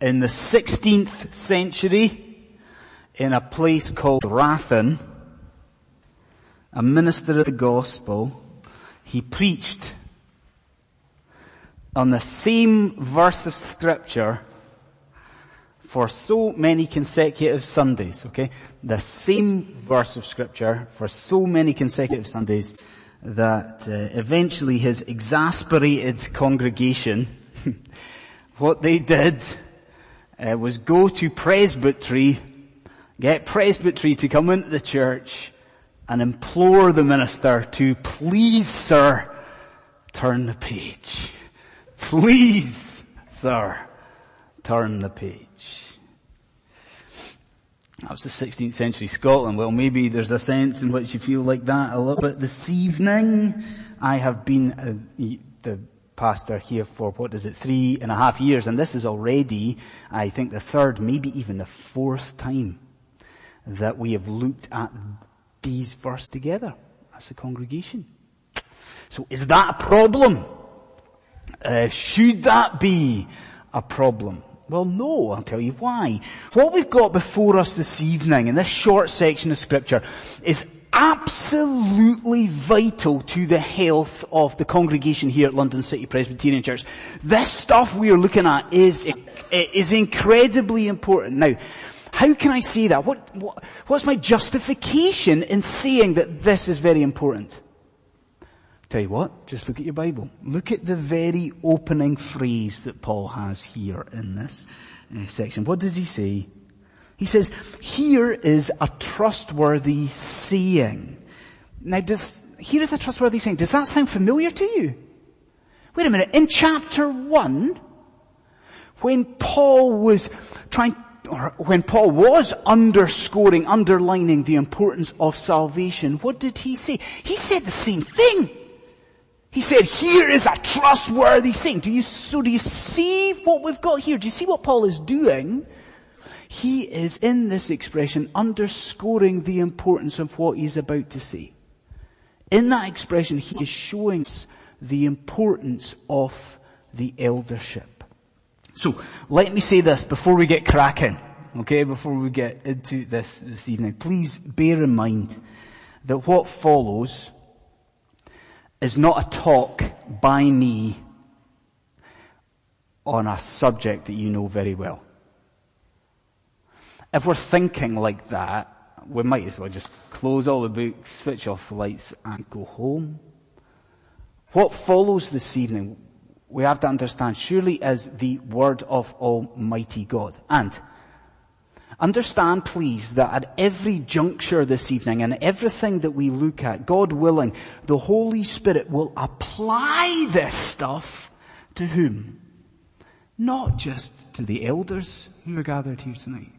in the 16th century in a place called Rathen, a minister of the gospel, he preached on the same verse of scripture for so many consecutive Sundays, okay? The same verse of scripture for so many consecutive Sundays that uh, eventually his exasperated congregation, what they did uh, was go to presbytery, get presbytery to come into the church and implore the minister to please sir, turn the page. Please, sir, turn the page. That was the 16th century Scotland. Well, maybe there's a sense in which you feel like that a little bit this evening. I have been uh, the pastor here for, what is it, three and a half years, and this is already, I think, the third, maybe even the fourth time that we have looked at these verses together as a congregation. So is that a problem? Uh, should that be a problem? Well, no, I'll tell you why. What we've got before us this evening in this short section of scripture is absolutely vital to the health of the congregation here at London City Presbyterian Church. This stuff we are looking at is, is incredibly important. Now, how can I say that? What, what, what's my justification in saying that this is very important? Tell you what, just look at your Bible. Look at the very opening phrase that Paul has here in this uh, section. What does he say? He says, here is a trustworthy saying. Now does, here is a trustworthy saying. Does that sound familiar to you? Wait a minute. In chapter one, when Paul was trying, or when Paul was underscoring, underlining the importance of salvation, what did he say? He said the same thing. He said, here is a trustworthy thing. Do you, so do you see what we've got here? Do you see what Paul is doing? He is in this expression underscoring the importance of what he's about to say. In that expression, he is showing us the importance of the eldership. So, let me say this before we get cracking, okay, before we get into this this evening. Please bear in mind that what follows is not a talk by me on a subject that you know very well. If we're thinking like that, we might as well just close all the books, switch off the lights and go home. What follows this evening, we have to understand surely is the word of Almighty God. And Understand please that at every juncture this evening and everything that we look at, God willing, the Holy Spirit will apply this stuff to whom? Not just to the elders who are gathered here tonight,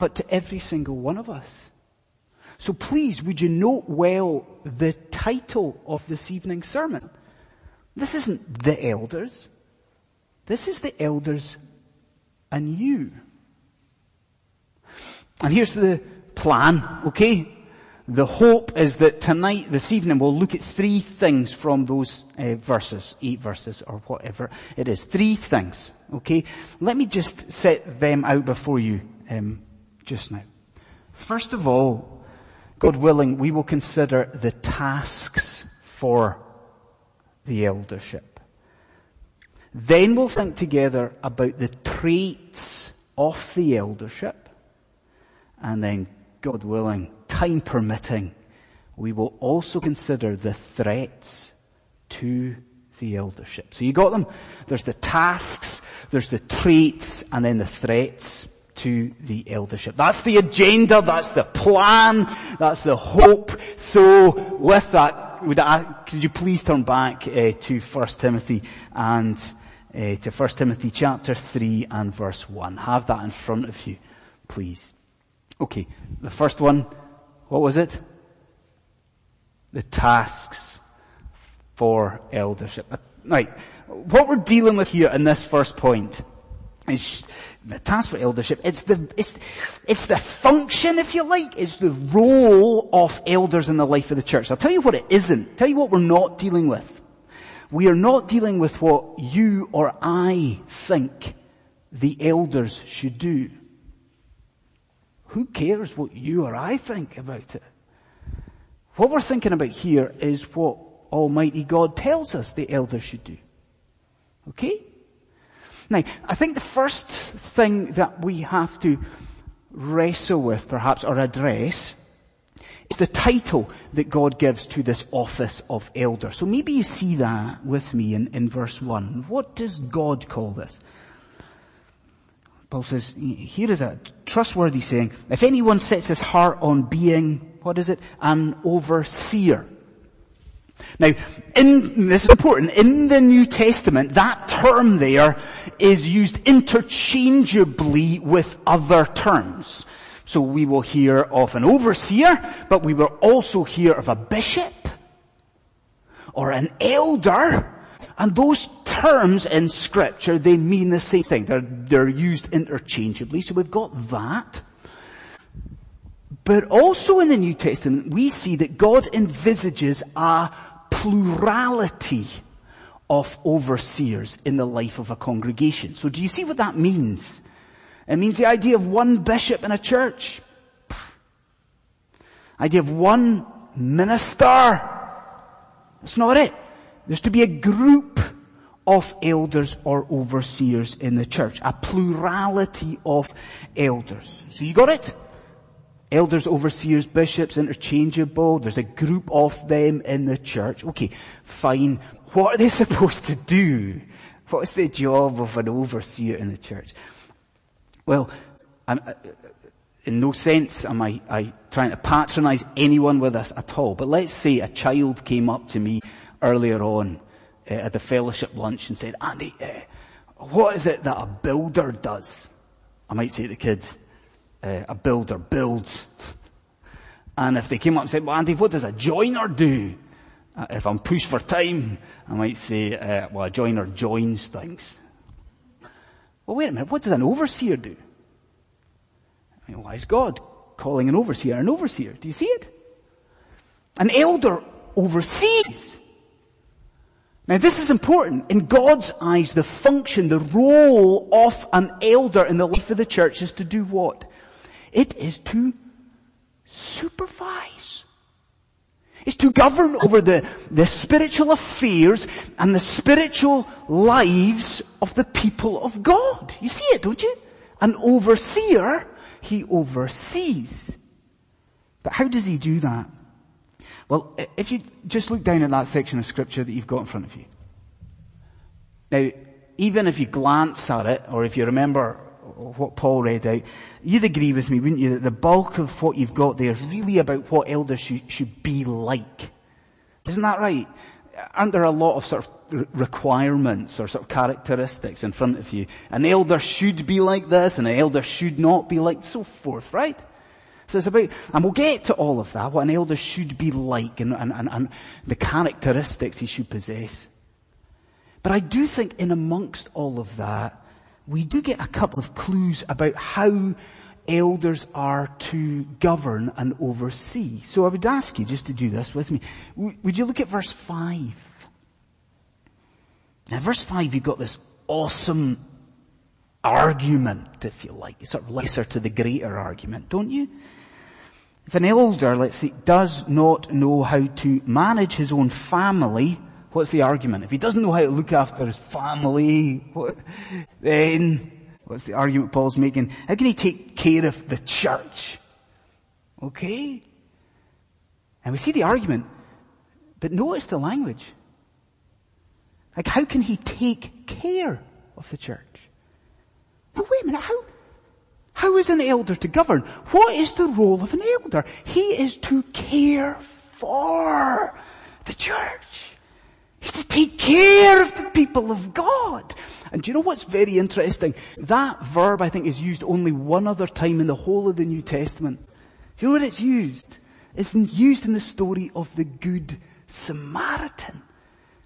but to every single one of us. So please, would you note well the title of this evening's sermon? This isn't the elders. This is the elders and you. And here's the plan, okay? The hope is that tonight, this evening, we'll look at three things from those uh, verses, eight verses or whatever it is. Three things, okay? Let me just set them out before you um, just now. First of all, God willing, we will consider the tasks for the eldership. Then we'll think together about the traits of the eldership. And then, God willing, time permitting, we will also consider the threats to the eldership. So you got them? There's the tasks, there's the traits, and then the threats to the eldership. That's the agenda, that's the plan, that's the hope. So with that, would I, could you please turn back uh, to 1 Timothy and uh, to 1 Timothy chapter 3 and verse 1. Have that in front of you, please. Okay, the first one, what was it? The tasks for eldership. Right, what we're dealing with here in this first point is the task for eldership. It's the, it's, it's the function, if you like, it's the role of elders in the life of the church. I'll tell you what it isn't. Tell you what we're not dealing with. We are not dealing with what you or I think the elders should do. Who cares what you or I think about it? What we're thinking about here is what Almighty God tells us the elders should do. Okay? Now, I think the first thing that we have to wrestle with perhaps or address is the title that God gives to this office of elder. So maybe you see that with me in, in verse 1. What does God call this? Paul says, here is a trustworthy saying, if anyone sets his heart on being, what is it, an overseer. Now, in, this is important, in the New Testament, that term there is used interchangeably with other terms. So we will hear of an overseer, but we will also hear of a bishop or an elder. And those terms in scripture, they mean the same thing. They're, they're used interchangeably. So we've got that. But also in the New Testament, we see that God envisages a plurality of overseers in the life of a congregation. So do you see what that means? It means the idea of one bishop in a church. Idea of one minister. That's not it. There's to be a group of elders or overseers in the church. A plurality of elders. So you got it? Elders, overseers, bishops, interchangeable. There's a group of them in the church. Okay, fine. What are they supposed to do? What's the job of an overseer in the church? Well, I'm, uh, in no sense am I, I trying to patronize anyone with this at all. But let's say a child came up to me earlier on uh, at the fellowship lunch and said, Andy, uh, what is it that a builder does? I might say to the kids, uh, a builder builds. and if they came up and said, well Andy, what does a joiner do? Uh, if I'm pushed for time, I might say, uh, well a joiner joins things. Well, wait a minute, what does an overseer do? I mean, why is God calling an overseer an overseer? Do you see it? An elder oversees. Now this is important. In God's eyes, the function, the role of an elder in the life of the church is to do what? It is to supervise. It's to govern over the, the spiritual affairs and the spiritual lives of the people of God. You see it, don't you? An overseer, he oversees. But how does he do that? Well, if you just look down at that section of scripture that you've got in front of you. Now, even if you glance at it, or if you remember what Paul read out, you'd agree with me, wouldn't you, that the bulk of what you've got there is really about what elders should, should be like. Isn't that right? Aren't there a lot of sort of requirements or sort of characteristics in front of you? An elder should be like this and an elder should not be like so forth, right? So it's about, and we'll get to all of that, what an elder should be like and, and, and, and the characteristics he should possess. But I do think in amongst all of that, we do get a couple of clues about how elders are to govern and oversee. So I would ask you just to do this with me. Would you look at verse 5? Now verse 5 you've got this awesome argument, if you like. It's sort of lesser to the greater argument, don't you? If an elder, let's say, does not know how to manage his own family, What's the argument? If he doesn't know how to look after his family, what, then what's the argument Paul's making? How can he take care of the church? Okay? And we see the argument, but notice the language. Like how can he take care of the church? But wait a minute, how, how is an elder to govern? What is the role of an elder? He is to care for the church. He's to take care of the people of God. And do you know what's very interesting? That verb I think is used only one other time in the whole of the New Testament. Do you know what it's used? It's used in the story of the Good Samaritan.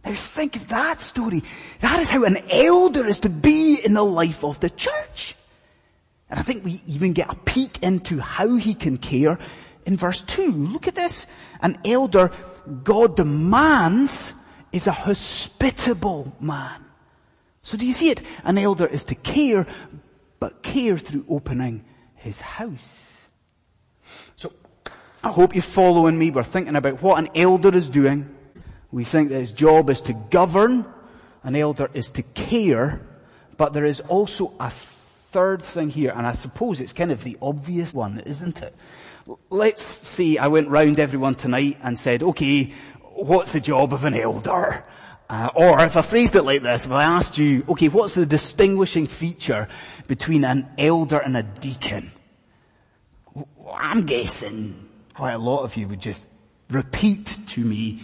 Now think of that story. That is how an elder is to be in the life of the church. And I think we even get a peek into how he can care in verse 2. Look at this. An elder, God demands is a hospitable man. So do you see it? An elder is to care. but care through opening his house. So, I hope you're following me. We're thinking about what an elder is doing. We think that his job is to govern. An elder is to care. But there is also a third thing here, and I suppose it's kind of the obvious one, isn't it? Let's say I went round everyone tonight and said, okay, what's the job of an elder? Uh, or if I phrased it like this, if I asked you, okay, what's the distinguishing feature between an elder and a deacon? I'm guessing quite a lot of you would just repeat to me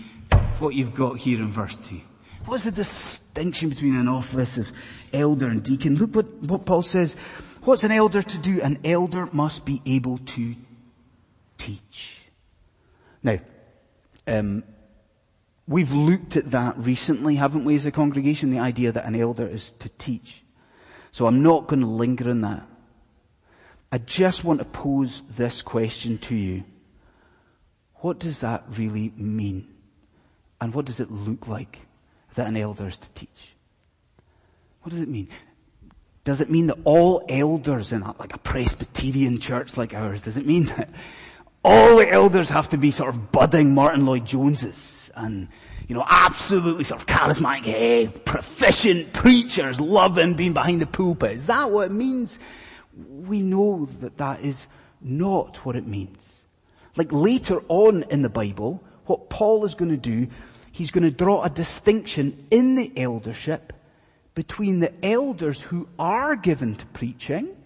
what you've got here in verse 2. What's the distinction between an office of elder and deacon? Look what, what Paul says. What's an elder to do? An elder must be able to teach. Now, um, we've looked at that recently, haven't we, as a congregation? The idea that an elder is to teach. So I'm not going to linger on that. I just want to pose this question to you. What does that really mean? And what does it look like that an elder is to teach? What does it mean? Does it mean that all elders in a, like a Presbyterian church like ours, does it mean that all the elders have to be sort of budding Martyn Lloyd-Joneses and, you know, absolutely sort of charismatic, eh, proficient preachers loving being behind the pulpit? Is that what it means? We know that that is not what it means. Like later on in the Bible, what Paul is going to do, he's going to draw a distinction in the eldership between the elders who are given to preaching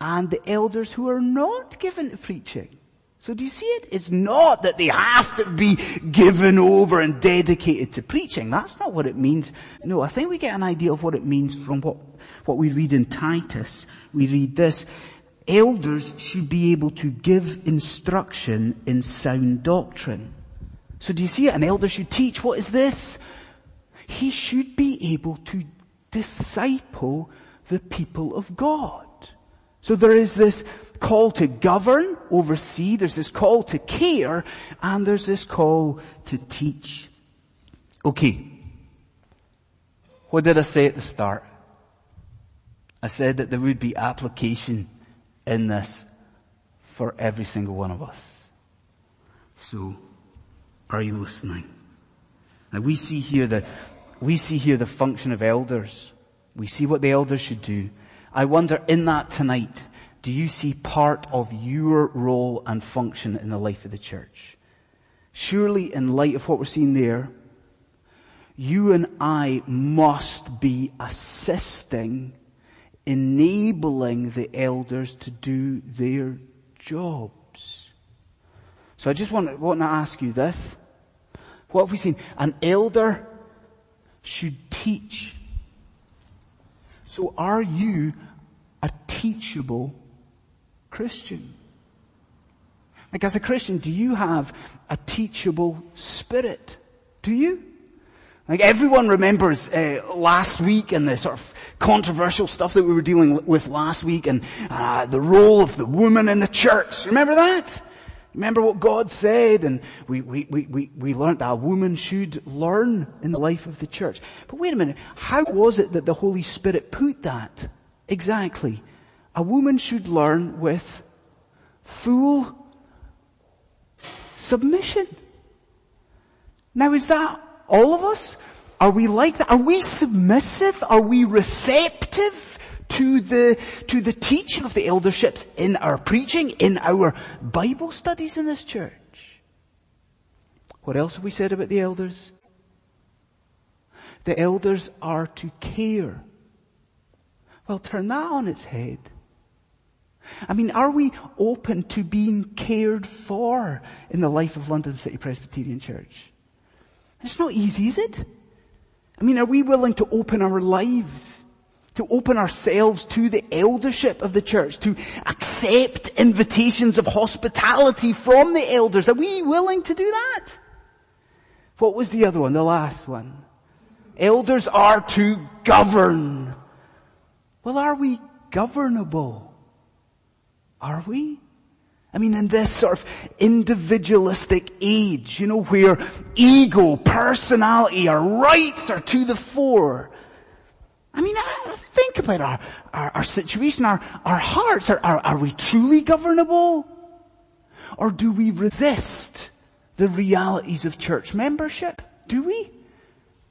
and the elders who are not given to preaching. So do you see it? It's not that they have to be given over and dedicated to preaching. That's not what it means. No, I think we get an idea of what it means from what, what we read in Titus. We read this. Elders should be able to give instruction in sound doctrine. So do you see it? An elder should teach. What is this? He should be able to disciple the people of God. So there is this call to govern, oversee, there's this call to care, and there's this call to teach. Okay. What did I say at the start? I said that there would be application in this for every single one of us. So, are you listening? Now we see here the, we see here the function of elders. We see what the elders should do. I wonder in that tonight, do you see part of your role and function in the life of the church? Surely in light of what we're seeing there, you and I must be assisting, enabling the elders to do their jobs. So I just want, want to ask you this. What have we seen? An elder should teach. So are you a teachable Christian? Like as a Christian, do you have a teachable spirit? Do you? Like everyone remembers uh, last week and the sort of controversial stuff that we were dealing with last week and uh, the role of the woman in the church. Remember that? Remember what God said and we, we, we, we, we learned that a woman should learn in the life of the church. But wait a minute, how was it that the Holy Spirit put that? Exactly. A woman should learn with full submission. Now is that all of us? Are we like that? Are we submissive? Are we receptive to the, to the teaching of the elderships in our preaching, in our Bible studies in this church? What else have we said about the elders? The elders are to care. Well, turn that on its head. I mean, are we open to being cared for in the life of London City Presbyterian Church? It's not easy, is it? I mean, are we willing to open our lives, to open ourselves to the eldership of the church, to accept invitations of hospitality from the elders? Are we willing to do that? What was the other one, the last one? Elders are to govern. Well, are we governable? Are we? I mean, in this sort of individualistic age, you know, where ego, personality, our rights are to the fore. I mean, think about our, our, our situation, our, our hearts. Are, are, are we truly governable? Or do we resist the realities of church membership? Do we?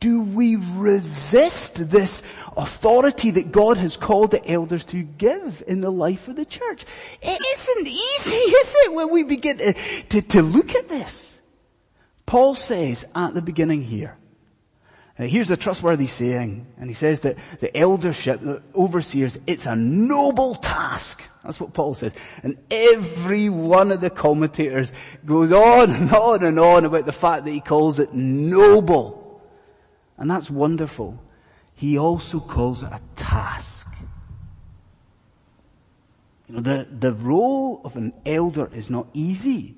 Do we resist this authority that God has called the elders to give in the life of the church? It isn't easy, is it, when we begin to, to, to look at this? Paul says at the beginning here, here's a trustworthy saying, and he says that the eldership, the overseers, it's a noble task. That's what Paul says. And every one of the commentators goes on and on and on about the fact that he calls it noble. And that's wonderful. He also calls it a task. You know, the, the role of an elder is not easy.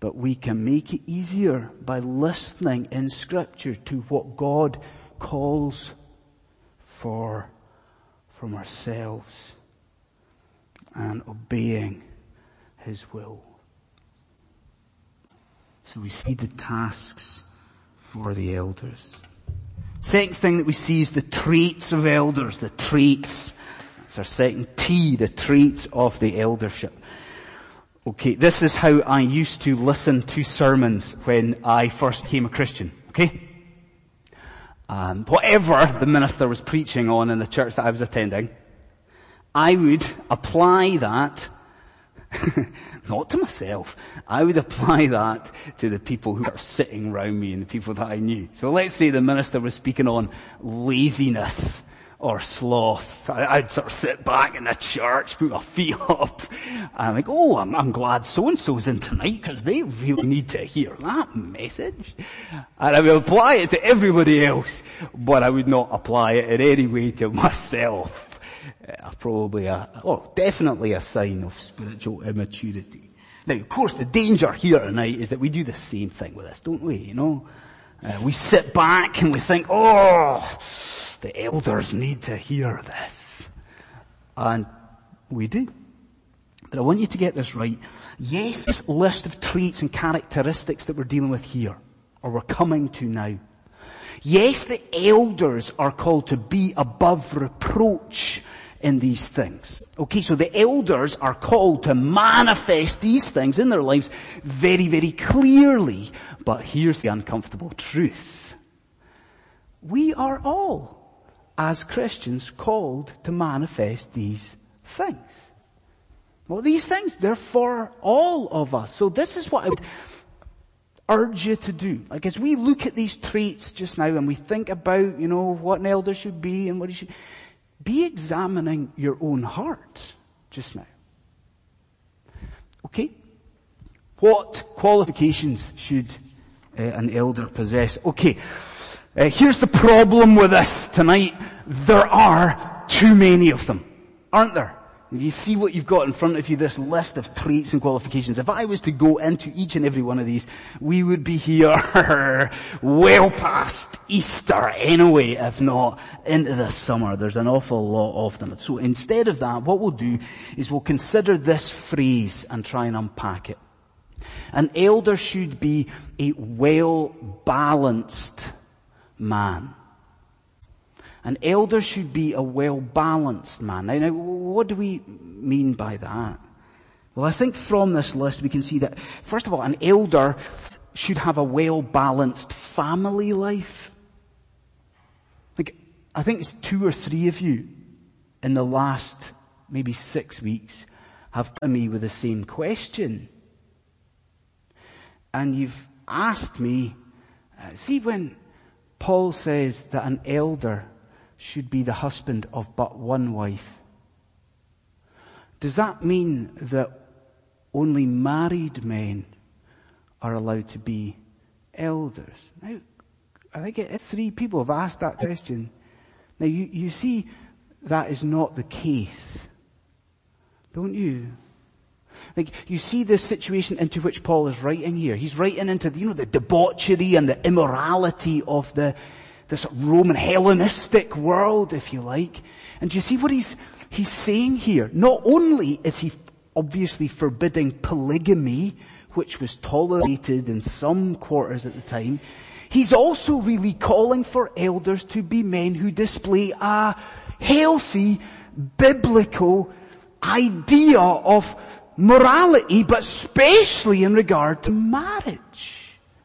But we can make it easier by listening in scripture to what God calls for from ourselves and obeying His will. So we see the tasks for the elders. Second thing that we see is the traits of elders, the traits. That's our second T, the traits of the eldership. Okay, this is how I used to listen to sermons when I first became a Christian. Okay? Um, whatever the minister was preaching on in the church that I was attending, I would apply that, not to myself, I would apply that to the people who are sitting around me and the people that I knew. So let's say the minister was speaking on laziness or sloth. I'd sort of sit back in the church, put my feet up, and I'm like, oh, I'm, I'm glad so-and-so's in tonight because they really need to hear that message. And I would apply it to everybody else, but I would not apply it in any way to myself. Uh, probably a, oh, definitely a sign of spiritual immaturity. Now, of course, the danger here tonight is that we do the same thing with this, don't we? You know, uh, we sit back and we think, oh, the elders need to hear this. And we do. But I want you to get this right. Yes, this list of traits and characteristics that we're dealing with here, or we're coming to now. Yes, the elders are called to be above reproach in these things. Okay, so the elders are called to manifest these things in their lives very, very clearly. But here's the uncomfortable truth. We are all as Christians called to manifest these things. Well, these things, they're for all of us. So this is what I would urge you to do. Like as we look at these traits just now and we think about, you know, what an elder should be and what he should, be examining your own heart just now. Okay? What qualifications should uh, an elder possess? Okay. Uh, here's the problem with this tonight. There are too many of them, aren't there? If you see what you've got in front of you, this list of traits and qualifications, if I was to go into each and every one of these, we would be here well past Easter anyway, if not into the summer. There's an awful lot of them. So instead of that, what we'll do is we'll consider this phrase and try and unpack it. An elder should be a well balanced man. An elder should be a well-balanced man. Now, now, what do we mean by that? Well, I think from this list we can see that, first of all, an elder should have a well-balanced family life. Like, I think it's two or three of you in the last maybe six weeks have come to me with the same question. And you've asked me, uh, see when Paul says that an elder should be the husband of but one wife. Does that mean that only married men are allowed to be elders? Now, I think three people have asked that question. Now you, you see that is not the case. Don't you? Like, you see this situation into which Paul is writing here. He's writing into, you know, the debauchery and the immorality of the, this Roman Hellenistic world, if you like. And do you see what he's, he's saying here? Not only is he obviously forbidding polygamy, which was tolerated in some quarters at the time, He's also really calling for elders to be men who display a healthy, biblical idea of morality, but especially in regard to marriage.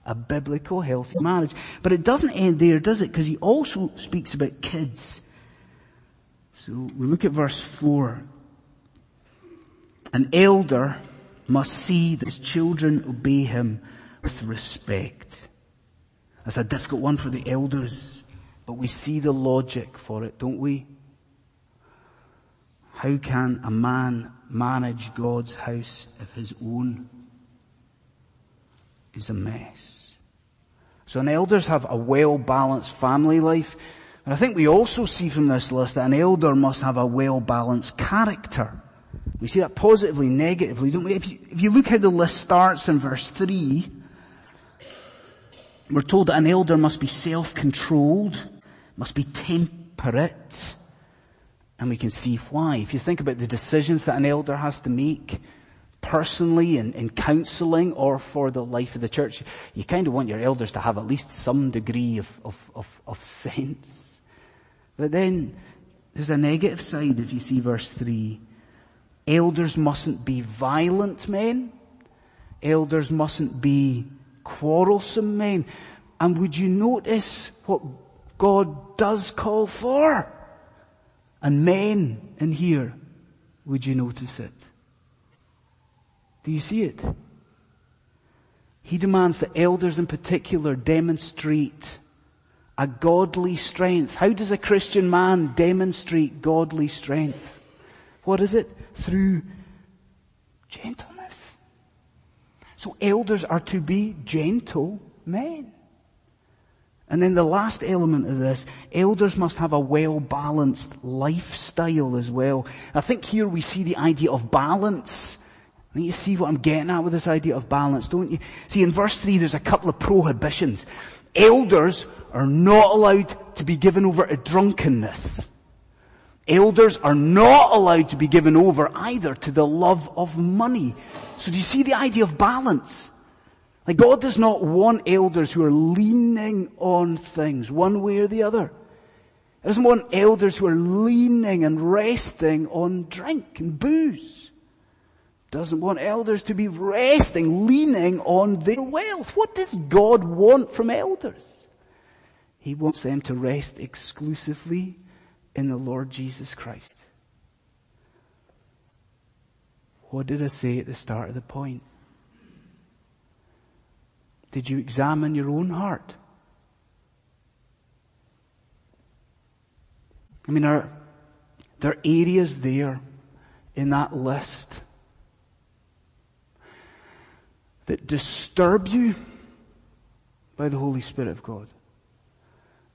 A biblical, healthy marriage. But it doesn't end there, does it? Because he also speaks about kids. So we look at verse 4. An elder must see that his children obey him with respect. That's a difficult one for the elders, but we see the logic for it, don't we? How can a man manage God's house if his own is a mess? So an elders have a well-balanced family life, and I think we also see from this list that an elder must have a well-balanced character. We see that positively, negatively, don't we? If you, if you look how the list starts in verse 3, we're told that an elder must be self-controlled, must be temperate, and we can see why. If you think about the decisions that an elder has to make, personally in, in counseling or for the life of the church, you kind of want your elders to have at least some degree of, of, of, of sense. But then there's a negative side if you see verse 3. Elders mustn't be violent men. Elders mustn't be quarrelsome men. And would you notice what God does call for? And men in here, would you notice it? Do you see it? He demands that elders in particular demonstrate a godly strength. How does a Christian man demonstrate godly strength? What is it? Through gentleness. So elders are to be gentle men. And then the last element of this, elders must have a well-balanced lifestyle as well. I think here we see the idea of balance. You see what I'm getting at with this idea of balance, don't you? See, in verse 3 there's a couple of prohibitions. Elders are not allowed to be given over to drunkenness. Elders are not allowed to be given over either to the love of money. So do you see the idea of balance? Like God does not want elders who are leaning on things one way or the other. He doesn't want elders who are leaning and resting on drink and booze. Doesn't want elders to be resting, leaning on their wealth. What does God want from elders? He wants them to rest exclusively in the Lord Jesus Christ. What did I say at the start of the point? Did you examine your own heart? I mean, are there areas there in that list that disturb you by the Holy Spirit of God?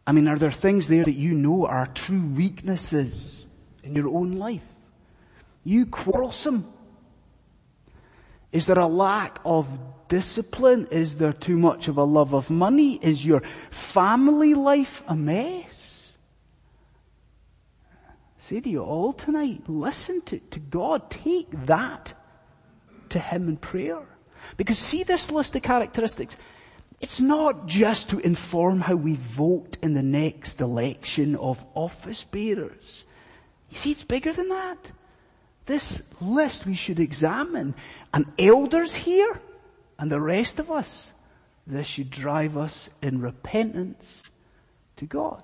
I mean, are there things there that you know are true weaknesses in your own life? You quarrelsome. Is there a lack of discipline? Is there too much of a love of money? Is your family life a mess? I say to you all tonight, listen to, to God. Take that to Him in prayer. Because see this list of characteristics. It's not just to inform how we vote in the next election of office bearers. You see, it's bigger than that. This list we should examine. And elders here, and the rest of us, this should drive us in repentance to God.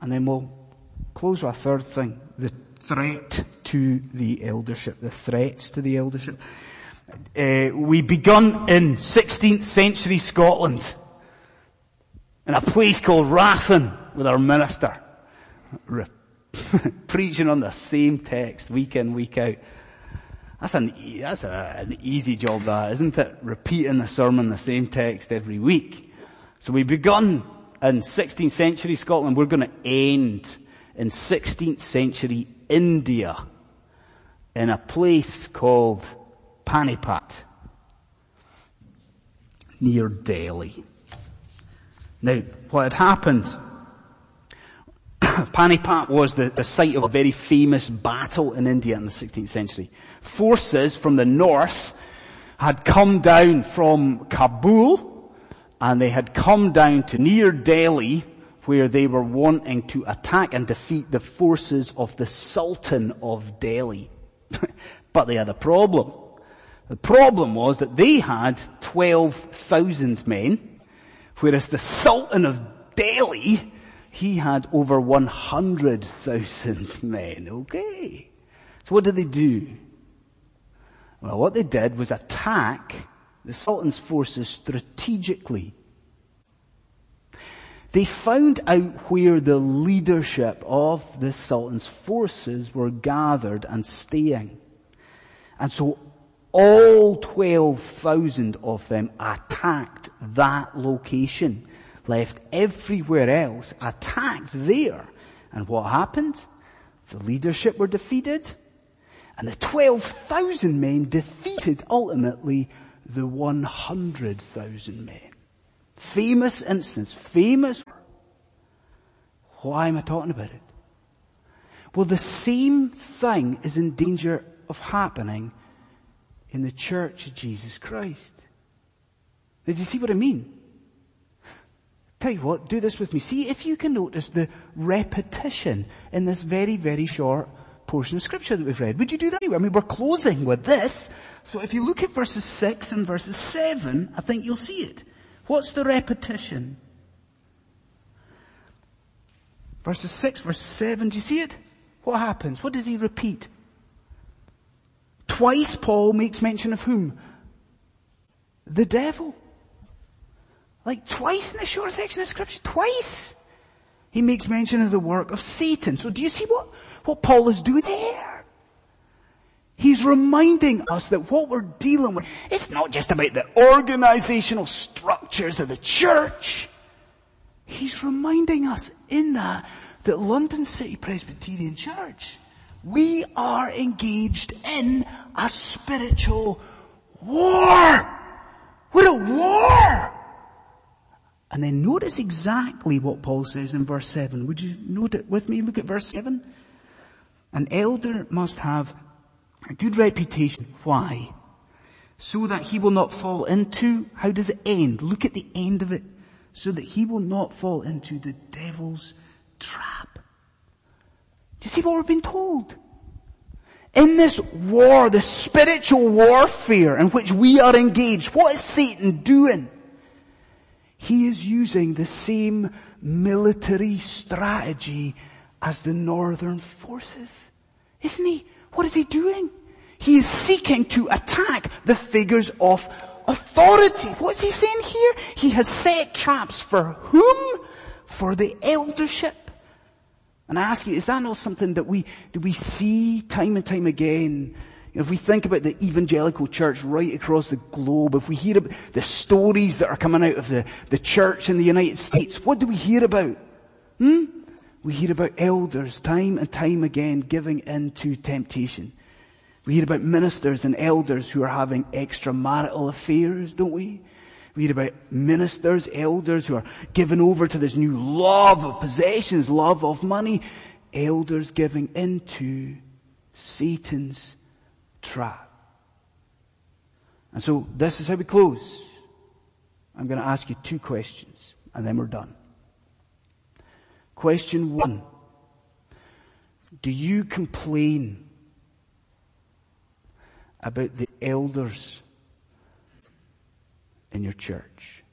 And then we'll close with a third thing, the threat to the eldership, the threats to the eldership. Uh, we begun in 16th century Scotland in a place called Rathen with our minister re- preaching on the same text week in, week out. That's an, that's a, an easy job that, isn't it? Repeating the sermon, the same text every week. So we begun in 16th century Scotland. We're going to end in 16th century India in a place called Panipat, near Delhi. Now, what had happened, Panipat was the, the site of a very famous battle in India in the 16th century. Forces from the north had come down from Kabul and they had come down to near Delhi where they were wanting to attack and defeat the forces of the Sultan of Delhi. but they had a problem. The problem was that they had 12,000 men, whereas the Sultan of Delhi, he had over 100,000 men. Okay. So what did they do? Well, what they did was attack the Sultan's forces strategically. They found out where the leadership of the Sultan's forces were gathered and staying. And so all 12,000 of them attacked that location, left everywhere else, attacked there. And what happened? The leadership were defeated, and the 12,000 men defeated ultimately the 100,000 men. Famous instance, famous. Why am I talking about it? Well, the same thing is in danger of happening in the church of Jesus Christ. Did you see what I mean? Tell you what, do this with me. See if you can notice the repetition in this very, very short portion of scripture that we've read. Would you do that? I mean, we're closing with this. So if you look at verses 6 and verses 7, I think you'll see it. What's the repetition? Verses 6, verse 7, do you see it? What happens? What does he repeat? Twice Paul makes mention of whom? The devil. Like twice in a short section of scripture, twice. He makes mention of the work of Satan. So do you see what, what Paul is doing there? He's reminding us that what we're dealing with, it's not just about the organizational structures of the church. He's reminding us in that, that London City Presbyterian Church, we are engaged in a spiritual war. We're at war. And then notice exactly what Paul says in verse 7. Would you note it with me? Look at verse 7. An elder must have a good reputation. Why? So that he will not fall into, how does it end? Look at the end of it. So that he will not fall into the devil's trap. Do you see what we've been told? In this war, the spiritual warfare in which we are engaged, what is Satan doing? He is using the same military strategy as the northern forces. Isn't he? What is he doing? He is seeking to attack the figures of authority. What's he saying here? He has set traps for whom? For the eldership. And I ask you, is that not something that we, that we see time and time again? If we think about the evangelical church right across the globe, if we hear about the stories that are coming out of the, the church in the United States, what do we hear about? Hmm? We hear about elders time and time again giving in to temptation. We hear about ministers and elders who are having extramarital affairs, don't we? We hear about ministers, elders who are given over to this new love of possessions, love of money. Elders giving into Satan's trap. And so this is how we close. I'm going to ask you two questions and then we're done. Question one. Do you complain about the elders in your church?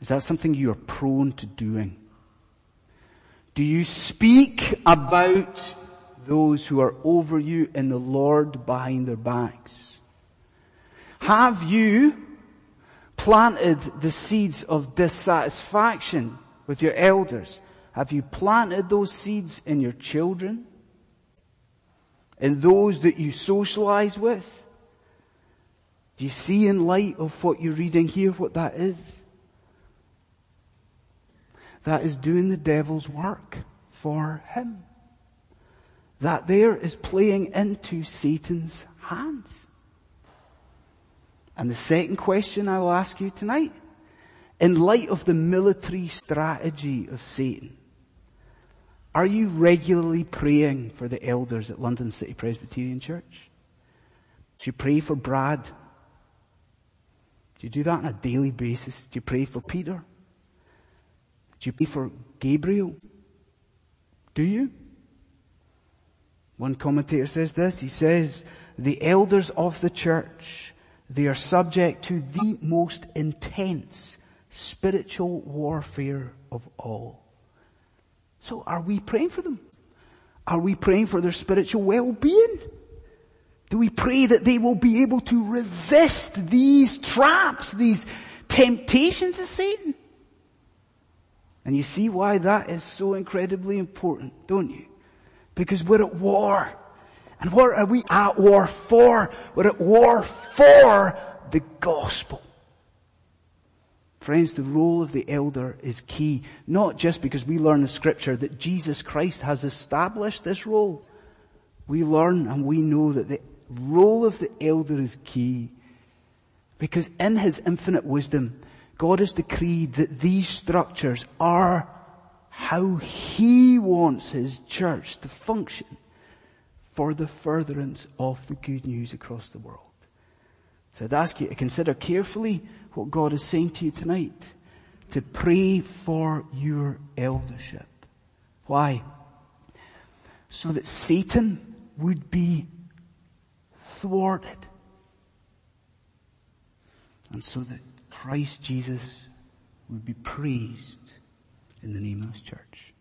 Is that something you are prone to doing? Do you speak about those who are over you in the Lord behind their backs? Have you planted the seeds of dissatisfaction with your elders? Have you planted those seeds in your children? In those that you socialize with? Do you see in light of what you're reading here what that is? That is doing the devil's work for him. That there is playing into Satan's hands. And the second question I will ask you tonight, in light of the military strategy of Satan, are you regularly praying for the elders at London City Presbyterian Church? Do you pray for Brad? Do you do that on a daily basis? Do you pray for Peter? Do you pray for Gabriel? Do you? One commentator says this, he says, the elders of the church, they are subject to the most intense spiritual warfare of all. So are we praying for them? Are we praying for their spiritual well-being? Do we pray that they will be able to resist these traps, these temptations of Satan? And you see why that is so incredibly important, don't you? Because we're at war. And what are we at war for? We're at war for the gospel. Friends, the role of the elder is key, not just because we learn the scripture that Jesus Christ has established this role. We learn and we know that the role of the elder is key. Because in his infinite wisdom, God has decreed that these structures are how he wants his church to function for the furtherance of the good news across the world. So I'd ask you to consider carefully what God is saying to you tonight. To pray for your eldership. Why? So that Satan would be thwarted. And so that Christ Jesus would be praised in the name of this church.